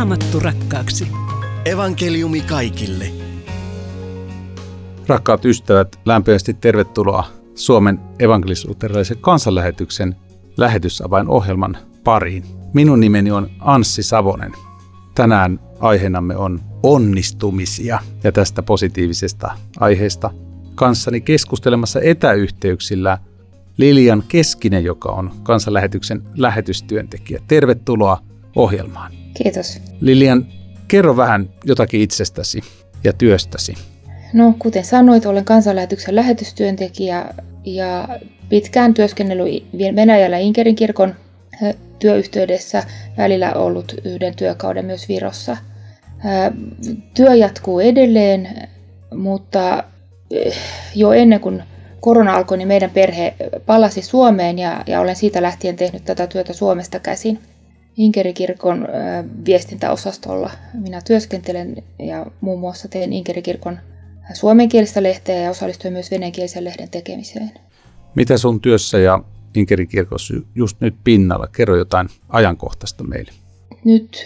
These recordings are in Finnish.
Raamattu rakkaaksi. Evankeliumi kaikille. Rakkaat ystävät, lämpimästi tervetuloa Suomen evankelis-luterilaisen kansanlähetyksen lähetysavainohjelman pariin. Minun nimeni on Anssi Savonen. Tänään aiheenamme on onnistumisia ja tästä positiivisesta aiheesta kanssani keskustelemassa etäyhteyksillä Lilian Keskinen, joka on kansanlähetyksen lähetystyöntekijä. Tervetuloa ohjelmaan. Kiitos. Lilian, kerro vähän jotakin itsestäsi ja työstäsi. No, kuten sanoit, olen kansanlähetyksen lähetystyöntekijä ja pitkään työskennellyt Venäjällä Inkerin kirkon työyhteydessä, välillä ollut yhden työkauden myös Virossa. Työ jatkuu edelleen, mutta jo ennen kuin korona alkoi, niin meidän perhe palasi Suomeen ja, ja olen siitä lähtien tehnyt tätä työtä Suomesta käsin. Inkerikirkon viestintäosastolla minä työskentelen ja muun muassa teen Inkerikirkon suomenkielistä lehteä ja osallistuin myös venäjänkielisen lehden tekemiseen. Mitä sun työssä ja Inkerikirkossa just nyt pinnalla? Kerro jotain ajankohtaista meille. Nyt,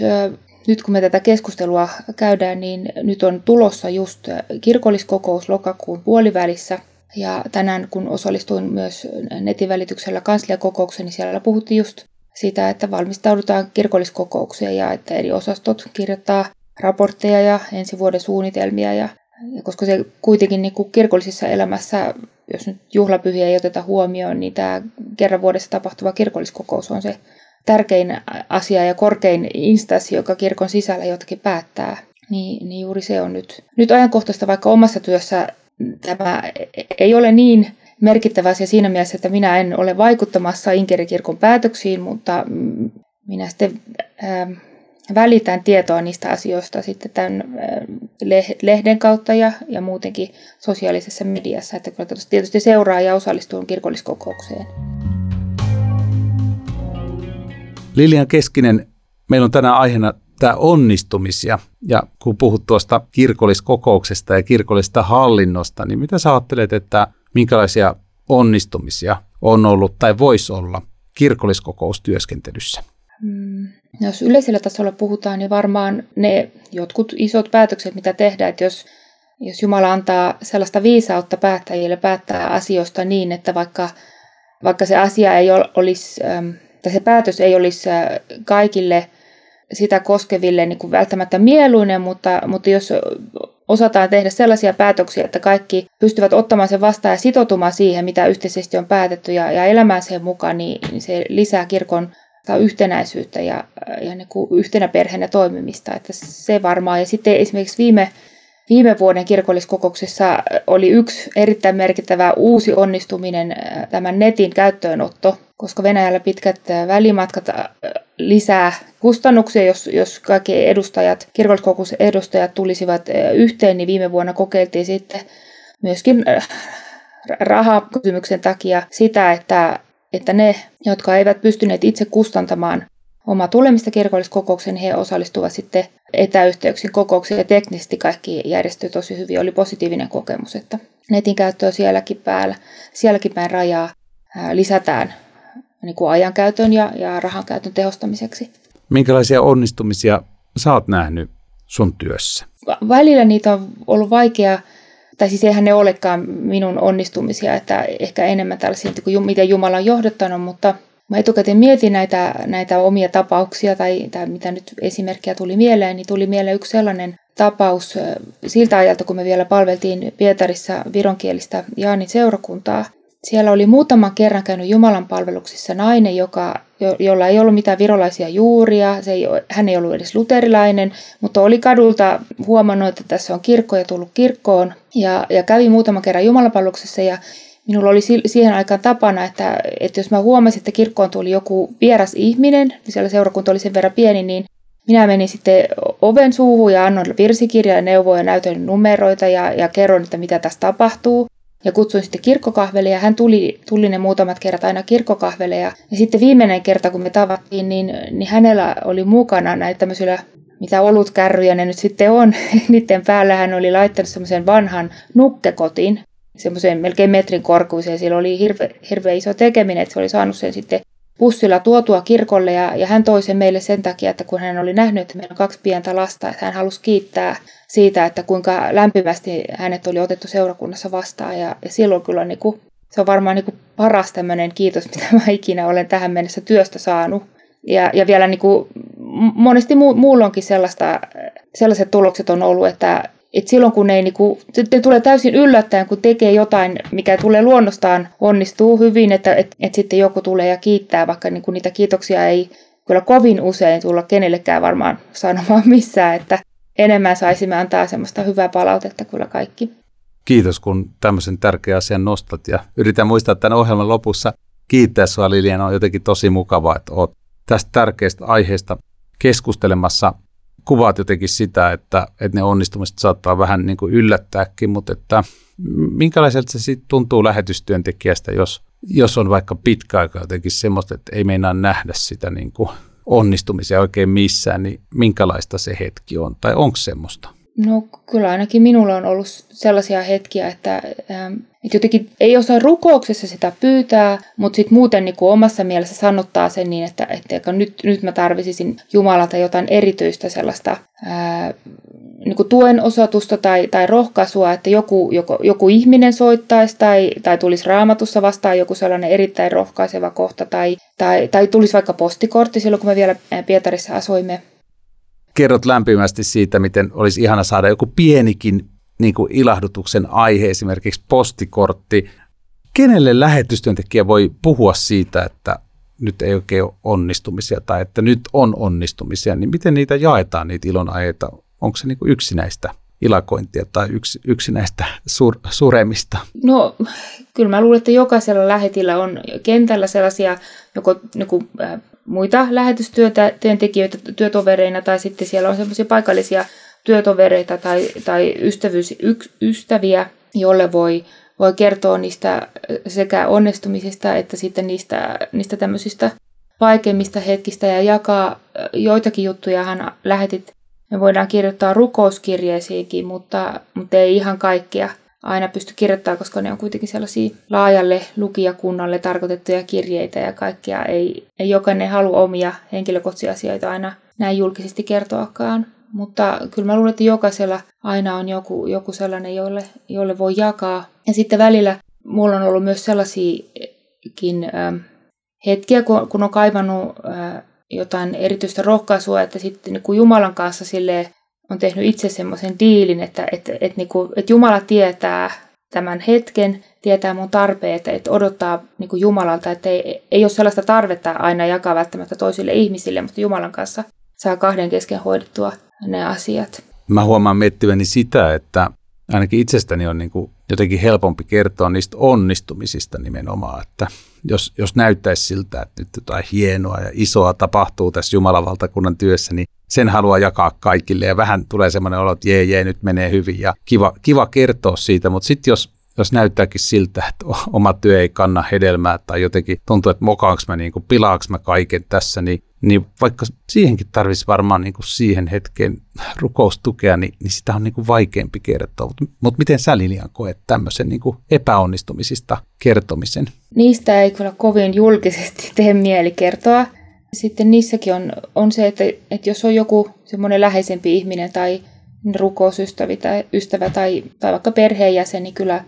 nyt kun me tätä keskustelua käydään, niin nyt on tulossa just kirkolliskokous lokakuun puolivälissä. Ja tänään kun osallistuin myös netin välityksellä kansliakokoukseen, niin siellä puhuttiin just sitä, että valmistaudutaan kirkolliskokoukseen ja että eri osastot kirjoittaa raportteja ja ensi vuoden suunnitelmia. Ja, ja koska se kuitenkin niin kuin kirkollisessa elämässä, jos nyt juhlapyhiä ei oteta huomioon, niin tämä kerran vuodessa tapahtuva kirkolliskokous on se tärkein asia ja korkein instanssi, joka kirkon sisällä jotakin päättää. Niin, niin juuri se on nyt, nyt ajankohtaista, vaikka omassa työssä tämä ei ole niin merkittävä asia siinä mielessä, että minä en ole vaikuttamassa Inkerikirkon päätöksiin, mutta minä sitten ähm, välitän tietoa niistä asioista sitten tämän äh, lehden kautta ja, ja muutenkin sosiaalisessa mediassa, että tietysti seuraa ja osallistuu kirkolliskokoukseen. Lilian Keskinen, meillä on tänään aiheena tämä onnistumisia. Ja kun puhut tuosta kirkolliskokouksesta ja kirkollisesta hallinnosta, niin mitä sä ajattelet, että minkälaisia onnistumisia on ollut tai voisi olla kirkolliskokoustyöskentelyssä? Mm. Jos yleisellä tasolla puhutaan, niin varmaan ne jotkut isot päätökset, mitä tehdään, että jos, jos Jumala antaa sellaista viisautta päättäjille päättää asioista niin, että vaikka, vaikka se asia ei olisi, tai se päätös ei olisi kaikille sitä koskeville niin kuin välttämättä mieluinen, mutta, mutta jos osataan tehdä sellaisia päätöksiä, että kaikki pystyvät ottamaan sen vastaan ja sitoutumaan siihen, mitä yhteisesti on päätetty ja, ja elämään sen mukaan, niin, niin se lisää kirkon yhtenäisyyttä ja, ja niin kuin yhtenä perheenä toimimista. Että se varmaan. Ja sitten esimerkiksi viime, viime vuoden kirkolliskokouksessa oli yksi erittäin merkittävä uusi onnistuminen, tämän netin käyttöönotto, koska Venäjällä pitkät välimatkat lisää kustannuksia, jos, jos kaikki edustajat, edustajat tulisivat yhteen, niin viime vuonna kokeiltiin sitten myöskin rahakysymyksen takia sitä, että, että ne, jotka eivät pystyneet itse kustantamaan omaa tulemista kirkolliskokoukseen, he osallistuvat sitten etäyhteyksin kokouksiin ja teknisesti kaikki järjestyi tosi hyvin. Oli positiivinen kokemus, että netin käyttöä sielläkin päällä, sielläkin päin rajaa lisätään niin kuin ajankäytön ja, ja rahankäytön tehostamiseksi. Minkälaisia onnistumisia sä oot nähnyt sun työssä? Välillä niitä on ollut vaikea, tai siis eihän ne olekaan minun onnistumisia, että ehkä enemmän tällaisia, kuin miten Jumala on johdottanut, mutta mä etukäteen mietin näitä, näitä omia tapauksia tai, tai mitä nyt esimerkkejä tuli mieleen, niin tuli mieleen yksi sellainen tapaus siltä ajalta, kun me vielä palveltiin Pietarissa vironkielistä Jaanin seurakuntaa. Siellä oli muutaman kerran käynyt Jumalan palveluksissa nainen, joka, jo, jolla ei ollut mitään virolaisia juuria. Se ei, hän ei ollut edes luterilainen, mutta oli kadulta huomannut, että tässä on kirkko ja tullut kirkkoon. Ja, ja kävi muutaman kerran Jumalan palveluksessa ja minulla oli siihen aikaan tapana, että, että jos mä huomasin, että kirkkoon tuli joku vieras ihminen, niin siellä seurakunta oli sen verran pieni, niin minä menin sitten oven suuhun ja annoin virsikirjaa ja neuvoja ja näytön numeroita ja, ja kerron, että mitä tässä tapahtuu ja kutsuin sitten kirkkokahvelle ja hän tuli, tuli ne muutamat kerrat aina kirkkokahvelle ja, ja sitten viimeinen kerta kun me tavattiin, niin, niin hänellä oli mukana näitä tämmöisillä mitä olutkärryjä ne nyt sitten on, niiden päällä hän oli laittanut semmoisen vanhan nukkekotin, semmoisen melkein metrin korkuisen, siellä oli hirve, hirveä iso tekeminen, että se oli saanut sen sitten bussilla tuotua kirkolle ja, ja hän toi sen meille sen takia, että kun hän oli nähnyt, että meillä on kaksi pientä lasta, että hän halusi kiittää siitä, että kuinka lämpimästi hänet oli otettu seurakunnassa vastaan ja, ja silloin kyllä niin kuin, se on varmaan niin kuin paras tämmöinen kiitos, mitä mä ikinä olen tähän mennessä työstä saanut. Ja, ja vielä niin kuin, monesti mu, muulla onkin sellaista, sellaiset tulokset on ollut, että, et silloin kun ei niinku, se tulee täysin yllättäen, kun tekee jotain, mikä tulee luonnostaan, onnistuu hyvin, että et, et sitten joku tulee ja kiittää, vaikka niinku niitä kiitoksia ei kyllä kovin usein tulla kenellekään varmaan sanomaan missään, että enemmän saisimme antaa semmoista hyvää palautetta kyllä kaikki. Kiitos, kun tämmöisen tärkeän asian nostat ja yritän muistaa tämän ohjelman lopussa kiittää sinua Lilian. On jotenkin tosi mukavaa, että olet tästä tärkeästä aiheesta keskustelemassa kuvaat jotenkin sitä, että, että ne onnistumiset saattaa vähän niin kuin yllättääkin, mutta että minkälaiselta se sitten tuntuu lähetystyöntekijästä, jos, jos on vaikka pitkä aika jotenkin semmoista, että ei meinaa nähdä sitä niin kuin onnistumisia oikein missään, niin minkälaista se hetki on, tai onko semmoista? No kyllä ainakin minulla on ollut sellaisia hetkiä, että, ähm, että jotenkin ei osaa rukouksessa sitä pyytää, mutta sitten muuten niin kuin omassa mielessä sanottaa sen niin, että, että nyt, nyt mä tarvitsisin Jumalalta jotain erityistä sellaista ää, niin kuin tuen osoitusta tai, tai rohkaisua, että joku, joku, joku ihminen soittaisi tai, tai tulisi raamatussa vastaan joku sellainen erittäin rohkaiseva kohta tai, tai, tai tulisi vaikka postikortti silloin, kun me vielä Pietarissa asuimme kerrot lämpimästi siitä, miten olisi ihana saada joku pienikin niin kuin ilahdutuksen aihe, esimerkiksi postikortti. Kenelle lähetystyöntekijä voi puhua siitä, että nyt ei oikein ole onnistumisia tai että nyt on onnistumisia, niin miten niitä jaetaan, niitä ilonaiheita? Onko se niin kuin yksinäistä ilakointia tai yksi, yksinäistä sur, suremista? No kyllä mä luulen, että jokaisella lähetillä on kentällä sellaisia joko niin kuin, äh, muita lähetystyöntekijöitä työtovereina tai sitten siellä on semmoisia paikallisia työtovereita tai, tai ystävyys, yks, ystäviä, jolle voi, voi kertoa niistä sekä onnistumisista että sitten niistä, niistä tämmöisistä vaikeimmista hetkistä ja jakaa joitakin juttujahan lähetit. Me voidaan kirjoittaa rukouskirjeisiinkin, mutta, mutta ei ihan kaikkia aina pysty kirjoittamaan, koska ne on kuitenkin sellaisia laajalle lukijakunnalle tarkoitettuja kirjeitä ja kaikkia ei, ei jokainen halua omia henkilökohtaisia asioita aina näin julkisesti kertoakaan. Mutta kyllä mä luulen, että jokaisella aina on joku, joku sellainen, jolle, jolle voi jakaa. Ja sitten välillä mulla on ollut myös sellaisiakin äh, hetkiä, kun, kun on kaivannut äh, jotain erityistä rohkaisua, että sitten niin kuin Jumalan kanssa sille on tehnyt itse semmoisen diilin, että, että, että, niin kuin, että Jumala tietää tämän hetken, tietää mun tarpeet, että odottaa niin kuin Jumalalta, että ei, ei ole sellaista tarvetta aina jakaa välttämättä toisille ihmisille, mutta Jumalan kanssa saa kahden kesken hoidettua ne asiat. Mä huomaan miettiväni sitä, että ainakin itsestäni on niin kuin jotenkin helpompi kertoa niistä onnistumisista nimenomaan, että jos, jos näyttäisi siltä, että nyt jotain hienoa ja isoa tapahtuu tässä Jumalan valtakunnan työssä, niin sen haluaa jakaa kaikille. Ja vähän tulee semmoinen olo, että jee, jee, nyt menee hyvin ja kiva, kiva kertoa siitä, mutta sitten jos, jos näyttääkin siltä, että oma työ ei kanna hedelmää tai jotenkin tuntuu, että mokaanko mä, niin kuin, pilaanko mä kaiken tässä, niin, niin vaikka siihenkin tarvitsisi varmaan niin kuin siihen hetkeen rukoustukea, niin, niin sitä on niin kuin vaikeampi kertoa. Mutta mut miten sä Lilian koet tämmöisen niin kuin epäonnistumisista kertomisen? Niistä ei kyllä kovin julkisesti tee mieli kertoa sitten niissäkin on, on se, että, että jos on joku semmoinen läheisempi ihminen tai rukousystävä tai, ystävä tai, tai vaikka perheenjäsen, niin kyllä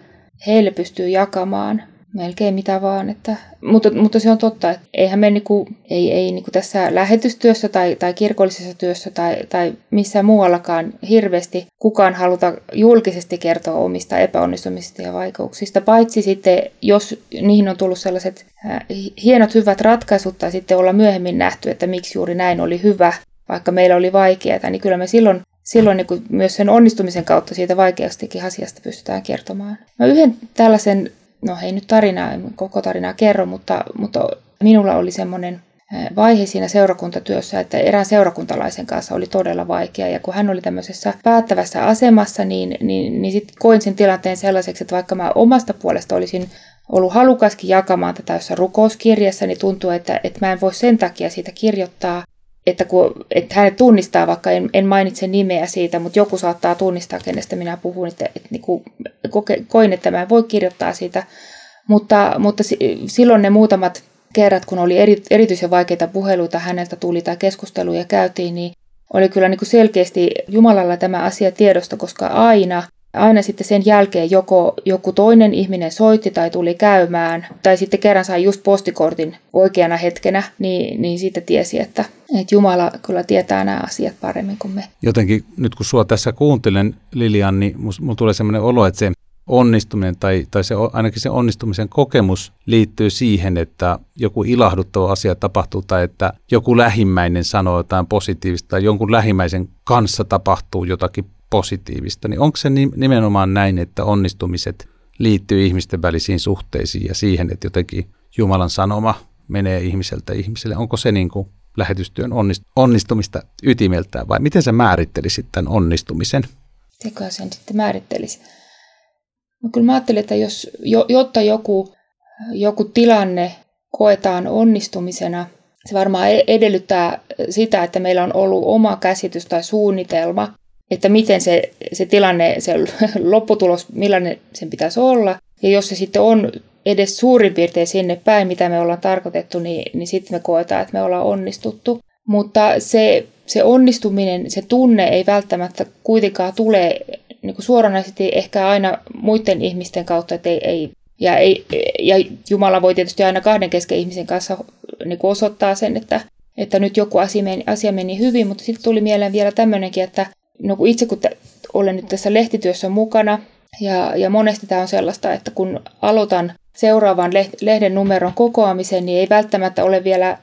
heille pystyy jakamaan melkein mitä vaan. Että, mutta, mutta se on totta, että eihän me niinku, ei, ei niinku tässä lähetystyössä tai, tai kirkollisessa työssä tai, tai missään muuallakaan hirveästi kukaan haluta julkisesti kertoa omista epäonnistumisista ja vaikeuksista, paitsi sitten jos niihin on tullut sellaiset äh, hienot hyvät ratkaisut tai sitten olla myöhemmin nähty, että miksi juuri näin oli hyvä, vaikka meillä oli vaikeaa, niin kyllä me silloin silloin niin myös sen onnistumisen kautta siitä vaikeastikin asiasta pystytään kertomaan. Mä yhden tällaisen no ei nyt tarinaa, koko tarinaa kerro, mutta, mutta minulla oli semmoinen vaihe siinä seurakuntatyössä, että erään seurakuntalaisen kanssa oli todella vaikea. Ja kun hän oli tämmöisessä päättävässä asemassa, niin, niin, niin sitten koin sen tilanteen sellaiseksi, että vaikka mä omasta puolesta olisin ollut halukaskin jakamaan tätä jossain rukouskirjassa, niin tuntuu, että, että mä en voi sen takia siitä kirjoittaa, että, kun, että hänet tunnistaa, vaikka en, en mainitse nimeä siitä, mutta joku saattaa tunnistaa, kenestä minä puhun, että, että niin kuin, koke, koin, että mä en voi kirjoittaa siitä, mutta, mutta silloin ne muutamat kerrat, kun oli eri, erityisen vaikeita puheluita häneltä tuli tai keskusteluja käytiin, niin oli kyllä niin kuin selkeästi Jumalalla tämä asia tiedosta, koska aina aina sitten sen jälkeen joko joku toinen ihminen soitti tai tuli käymään, tai sitten kerran sai just postikortin oikeana hetkenä, niin, niin sitten tiesi, että, että Jumala kyllä tietää nämä asiat paremmin kuin me. Jotenkin nyt kun sua tässä kuuntelen, Lilian, niin mulla tulee sellainen olo, että se onnistuminen tai, tai se, ainakin se onnistumisen kokemus liittyy siihen, että joku ilahduttava asia tapahtuu tai että joku lähimmäinen sanoo jotain positiivista tai jonkun lähimmäisen kanssa tapahtuu jotakin positiivista, niin onko se nimenomaan näin, että onnistumiset liittyy ihmisten välisiin suhteisiin ja siihen, että jotenkin Jumalan sanoma menee ihmiseltä ihmiselle? Onko se niin kuin lähetystyön onnistumista ytimeltään vai miten sä määrittelisit tämän onnistumisen? Tekoa sen sitten määrittelisi? No kyllä mä ajattelin, että jos, jotta joku, joku tilanne koetaan onnistumisena, se varmaan e-, edellyttää sitä, että meillä on ollut oma käsitys tai suunnitelma että miten se, se tilanne, se lopputulos, millainen sen pitäisi olla. Ja jos se sitten on edes suurin piirtein sinne päin, mitä me ollaan tarkoitettu, niin, niin sitten me koetaan, että me ollaan onnistuttu. Mutta se, se onnistuminen, se tunne ei välttämättä kuitenkaan tule niin suoranaisesti ehkä aina muiden ihmisten kautta, että ei, ei ja, ei, ja Jumala voi tietysti aina kahden kesken ihmisen kanssa niin kuin osoittaa sen, että, että nyt joku asia meni, asia meni hyvin, mutta sitten tuli mieleen vielä tämmöinenkin, että no kun itse kun te, olen nyt tässä lehtityössä mukana, ja, ja monesti tämä on sellaista, että kun aloitan seuraavan lehden numeron kokoamisen, niin ei välttämättä ole vielä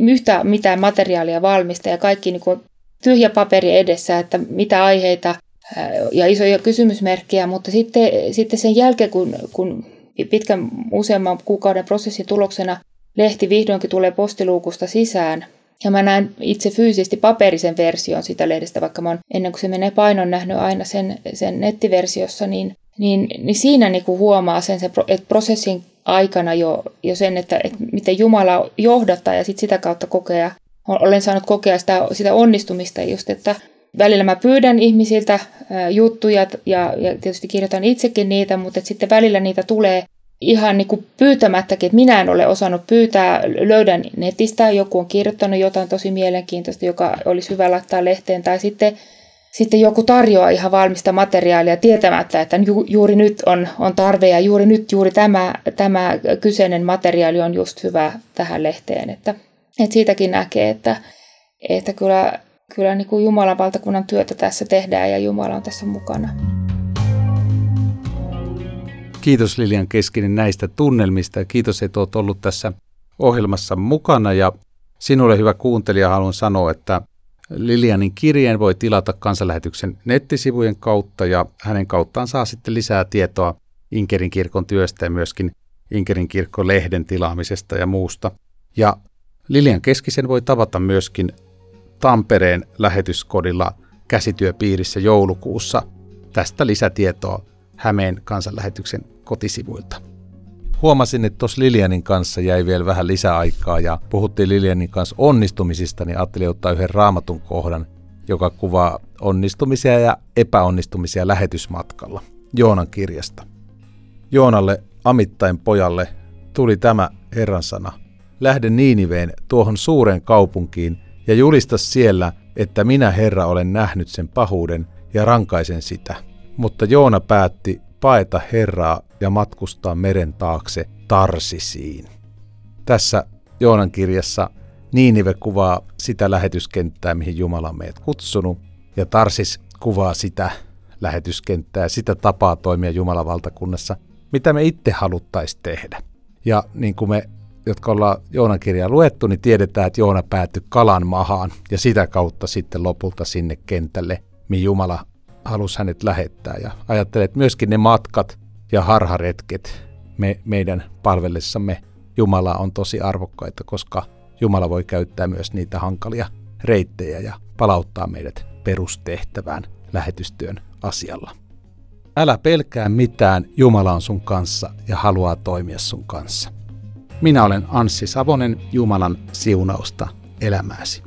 yhtä mitään materiaalia valmista ja kaikki niin kuin tyhjä paperi edessä, että mitä aiheita ja isoja kysymysmerkkejä, mutta sitten, sitten sen jälkeen, kun, kun pitkän useamman kuukauden prosessin tuloksena lehti vihdoinkin tulee postiluukusta sisään, ja mä näen itse fyysisesti paperisen version sitä lehdestä, vaikka mä oon ennen kuin se menee painon nähnyt aina sen, sen nettiversiossa, niin, niin, niin siinä niin kuin huomaa sen, se, että prosessin aikana jo, jo sen, että, että miten Jumala johdattaa ja sit sitä kautta kokea, olen saanut kokea sitä, sitä onnistumista just, että välillä mä pyydän ihmisiltä juttuja ja, ja tietysti kirjoitan itsekin niitä, mutta sitten välillä niitä tulee ihan niin kuin pyytämättäkin, että minä en ole osannut pyytää, löydän netistä, joku on kirjoittanut jotain tosi mielenkiintoista, joka olisi hyvä laittaa lehteen, tai sitten, sitten joku tarjoaa ihan valmista materiaalia tietämättä, että ju, juuri nyt on, on tarve ja juuri nyt juuri tämä, tämä kyseinen materiaali on just hyvä tähän lehteen. Että, että siitäkin näkee, että, että kyllä, kyllä niin kuin Jumalan valtakunnan työtä tässä tehdään ja Jumala on tässä mukana. Kiitos Lilian Keskinen näistä tunnelmista ja kiitos, että olet ollut tässä ohjelmassa mukana. Ja sinulle hyvä kuuntelija haluan sanoa, että Lilianin kirjeen voi tilata kansanlähetyksen nettisivujen kautta ja hänen kauttaan saa sitten lisää tietoa Inkerin kirkon työstä ja myöskin Inkerin kirkko-lehden tilaamisesta ja muusta. Ja Lilian Keskisen voi tavata myöskin Tampereen lähetyskodilla käsityöpiirissä joulukuussa. Tästä lisätietoa Hämeen kansanlähetyksen kotisivuilta. Huomasin, että tuossa Lilianin kanssa jäi vielä vähän lisäaikaa ja puhuttiin Lilianin kanssa onnistumisista, niin ajattelin ottaa yhden raamatun kohdan, joka kuvaa onnistumisia ja epäonnistumisia lähetysmatkalla Joonan kirjasta. Joonalle, Amittain pojalle, tuli tämä Herran sana. Lähde Niiniveen tuohon suureen kaupunkiin ja julista siellä, että minä Herra olen nähnyt sen pahuuden ja rankaisen sitä. Mutta Joona päätti paeta Herraa ja matkustaa meren taakse Tarsisiin. Tässä Joonan kirjassa Niinive kuvaa sitä lähetyskenttää, mihin Jumala on meidät kutsunut, ja Tarsis kuvaa sitä lähetyskenttää, sitä tapaa toimia Jumalan valtakunnassa, mitä me itse haluttaisiin tehdä. Ja niin kuin me, jotka ollaan Joonan kirjaa luettu, niin tiedetään, että Joona päättyi kalan mahaan ja sitä kautta sitten lopulta sinne kentälle, mihin Jumala halusi hänet lähettää. Ja ajattelee, että myöskin ne matkat ja harharetket me, meidän palvellessamme Jumala on tosi arvokkaita, koska Jumala voi käyttää myös niitä hankalia reittejä ja palauttaa meidät perustehtävään lähetystyön asialla. Älä pelkää mitään, Jumala on sun kanssa ja haluaa toimia sun kanssa. Minä olen Anssi Savonen, Jumalan siunausta elämääsi.